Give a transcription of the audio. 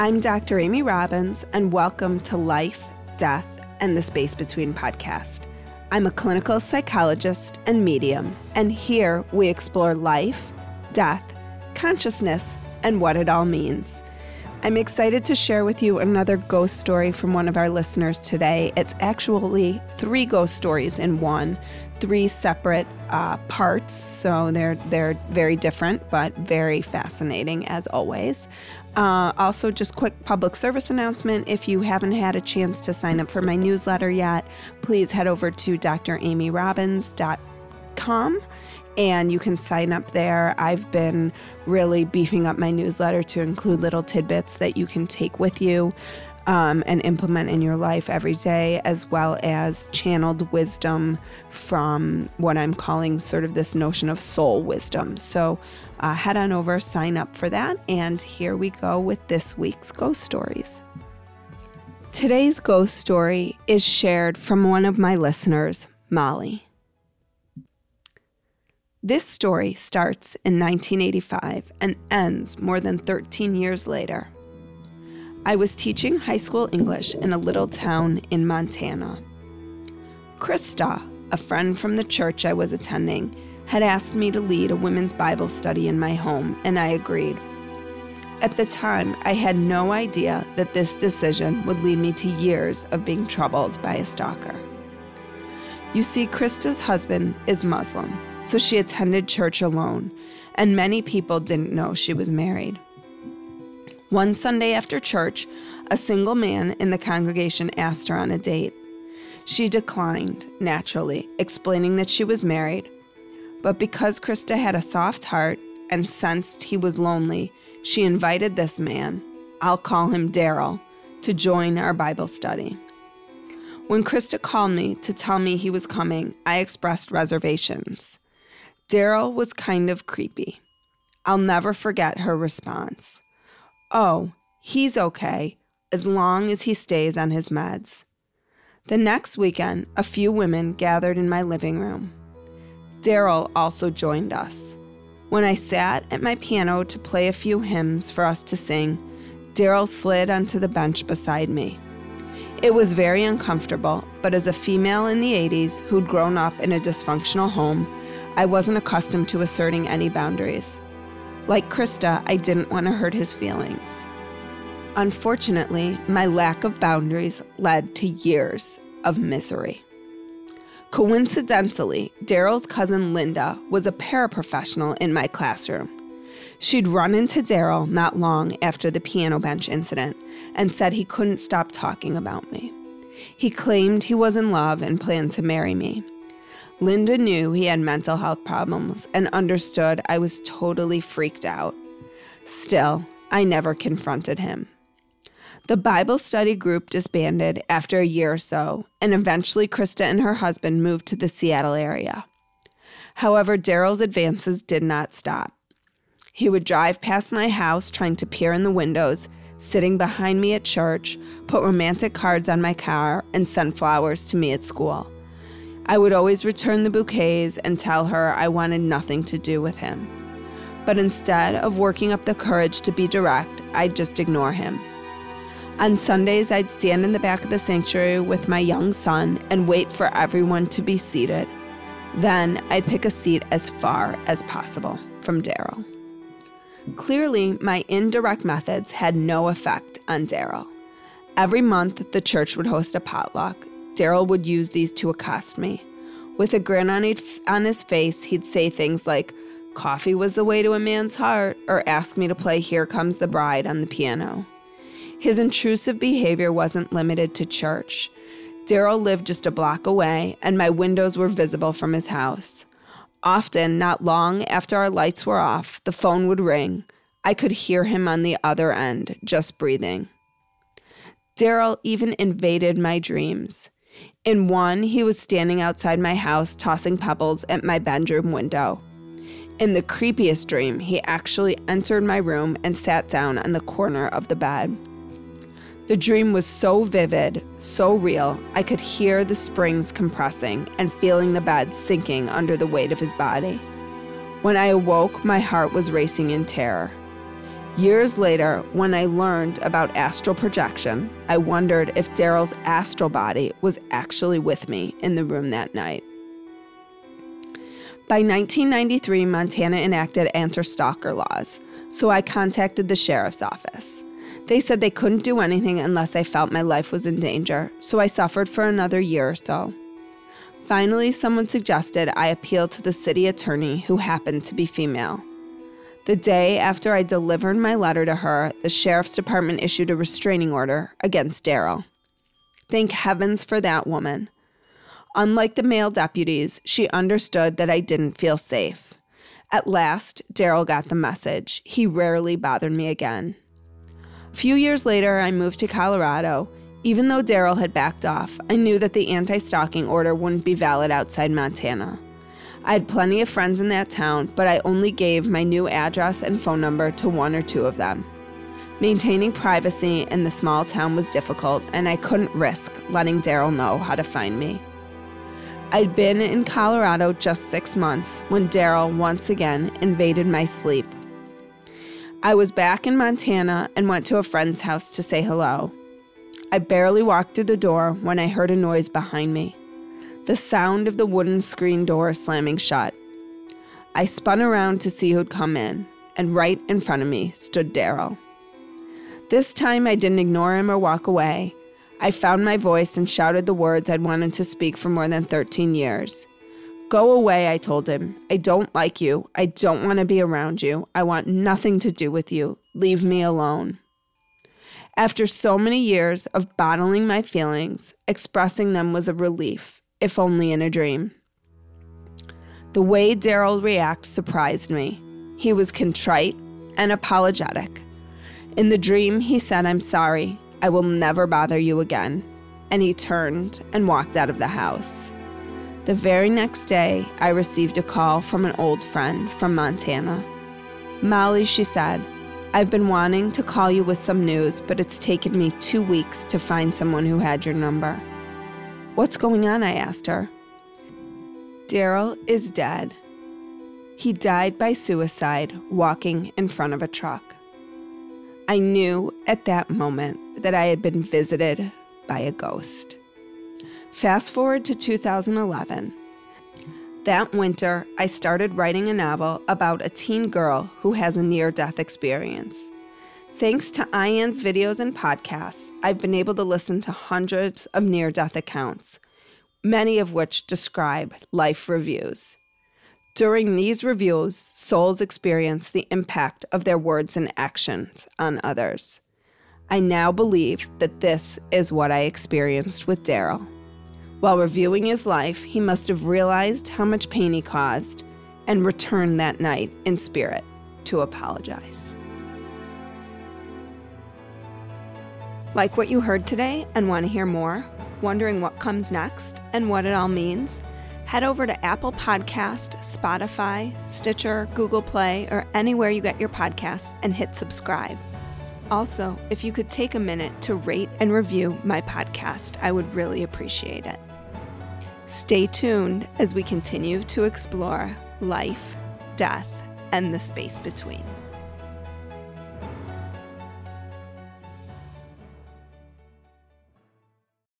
I'm Dr. Amy Robbins, and welcome to Life, Death, and the Space Between podcast. I'm a clinical psychologist and medium, and here we explore life, death, consciousness, and what it all means. I'm excited to share with you another ghost story from one of our listeners today. It's actually three ghost stories in one, three separate uh, parts, so they're they're very different but very fascinating as always. Uh, also, just quick public service announcement: if you haven't had a chance to sign up for my newsletter yet, please head over to dramyrobbins.com and you can sign up there. I've been really beefing up my newsletter to include little tidbits that you can take with you um, and implement in your life every day, as well as channeled wisdom from what I'm calling sort of this notion of soul wisdom. So uh, head on over, sign up for that, and here we go with this week's ghost stories. Today's ghost story is shared from one of my listeners, Molly. This story starts in 1985 and ends more than 13 years later. I was teaching high school English in a little town in Montana. Krista, a friend from the church I was attending, had asked me to lead a women's Bible study in my home, and I agreed. At the time, I had no idea that this decision would lead me to years of being troubled by a stalker. You see, Krista's husband is Muslim so she attended church alone, and many people didn't know she was married. One Sunday after church, a single man in the congregation asked her on a date. She declined, naturally, explaining that she was married. But because Krista had a soft heart and sensed he was lonely, she invited this man, I'll call him Daryl, to join our Bible study. When Krista called me to tell me he was coming, I expressed reservations. Daryl was kind of creepy. I'll never forget her response. Oh, he's okay, as long as he stays on his meds. The next weekend, a few women gathered in my living room. Daryl also joined us. When I sat at my piano to play a few hymns for us to sing, Daryl slid onto the bench beside me. It was very uncomfortable, but as a female in the 80s who'd grown up in a dysfunctional home, I wasn't accustomed to asserting any boundaries. Like Krista, I didn't want to hurt his feelings. Unfortunately, my lack of boundaries led to years of misery. Coincidentally, Daryl's cousin Linda was a paraprofessional in my classroom. She'd run into Daryl not long after the piano bench incident and said he couldn't stop talking about me. He claimed he was in love and planned to marry me. Linda knew he had mental health problems and understood I was totally freaked out. Still, I never confronted him. The Bible study group disbanded after a year or so, and eventually Krista and her husband moved to the Seattle area. However, Daryl's advances did not stop. He would drive past my house trying to peer in the windows, sitting behind me at church, put romantic cards on my car, and send flowers to me at school. I would always return the bouquets and tell her I wanted nothing to do with him. But instead of working up the courage to be direct, I'd just ignore him. On Sundays, I'd stand in the back of the sanctuary with my young son and wait for everyone to be seated. Then I'd pick a seat as far as possible from Daryl. Clearly, my indirect methods had no effect on Daryl. Every month, the church would host a potluck, Daryl would use these to accost me. With a grin on, on his face, he'd say things like, Coffee was the way to a man's heart, or ask me to play Here Comes the Bride on the piano. His intrusive behavior wasn't limited to church. Daryl lived just a block away, and my windows were visible from his house. Often, not long after our lights were off, the phone would ring. I could hear him on the other end, just breathing. Daryl even invaded my dreams. In one, he was standing outside my house tossing pebbles at my bedroom window. In the creepiest dream, he actually entered my room and sat down on the corner of the bed. The dream was so vivid, so real, I could hear the springs compressing and feeling the bed sinking under the weight of his body. When I awoke, my heart was racing in terror. Years later, when I learned about astral projection, I wondered if Daryl's astral body was actually with me in the room that night. By 1993, Montana enacted anti stalker laws, so I contacted the sheriff's office. They said they couldn't do anything unless I felt my life was in danger, so I suffered for another year or so. Finally, someone suggested I appeal to the city attorney, who happened to be female. The day after I delivered my letter to her, the sheriff's department issued a restraining order against Daryl. Thank heavens for that woman. Unlike the male deputies, she understood that I didn't feel safe. At last, Daryl got the message. He rarely bothered me again. A few years later, I moved to Colorado. Even though Daryl had backed off, I knew that the anti stalking order wouldn't be valid outside Montana. I had plenty of friends in that town, but I only gave my new address and phone number to one or two of them. Maintaining privacy in the small town was difficult, and I couldn't risk letting Daryl know how to find me. I'd been in Colorado just six months when Daryl once again invaded my sleep. I was back in Montana and went to a friend's house to say hello. I barely walked through the door when I heard a noise behind me the sound of the wooden screen door slamming shut. I spun around to see who'd come in, and right in front of me stood Daryl. This time I didn't ignore him or walk away. I found my voice and shouted the words I'd wanted to speak for more than 13 years. Go away, I told him. I don't like you. I don't want to be around you. I want nothing to do with you. Leave me alone. After so many years of bottling my feelings, expressing them was a relief, if only in a dream. The way Daryl reacted surprised me. He was contrite and apologetic. In the dream, he said, I'm sorry. I will never bother you again. And he turned and walked out of the house. The very next day, I received a call from an old friend from Montana. Molly, she said, I've been wanting to call you with some news, but it's taken me two weeks to find someone who had your number. What's going on? I asked her. Daryl is dead. He died by suicide walking in front of a truck. I knew at that moment that I had been visited by a ghost. Fast forward to 2011. That winter, I started writing a novel about a teen girl who has a near death experience. Thanks to Ian's videos and podcasts, I've been able to listen to hundreds of near death accounts, many of which describe life reviews. During these reviews, souls experience the impact of their words and actions on others. I now believe that this is what I experienced with Daryl. While reviewing his life, he must have realized how much pain he caused and returned that night in spirit to apologize. Like what you heard today and want to hear more? Wondering what comes next and what it all means? head over to Apple Podcast, Spotify, Stitcher, Google Play, or anywhere you get your podcasts and hit subscribe. Also, if you could take a minute to rate and review my podcast, I would really appreciate it. Stay tuned as we continue to explore life, death, and the space between.